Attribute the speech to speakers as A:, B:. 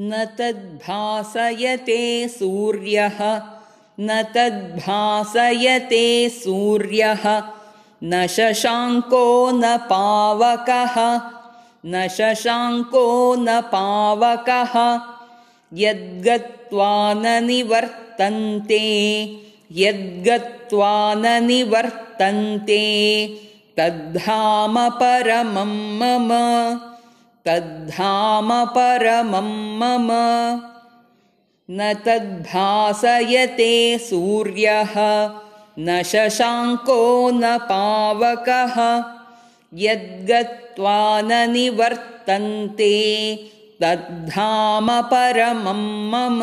A: न तद्भासयते सूर्यः न तद्भासयते सूर्यः न शशाङ्को न पावकः न शशाङ्को न पावकः यद्गत्वा न निवर्तन्ते यद्गत्वा न निवर्तन्ते तद्धाम परमं मम तद्धाम परमं मम। न तद्भासयते सूर्यः न शशाङ्को न पावकः। यद्गत्वा न निवर्तन्ते तद्धाम परमं मम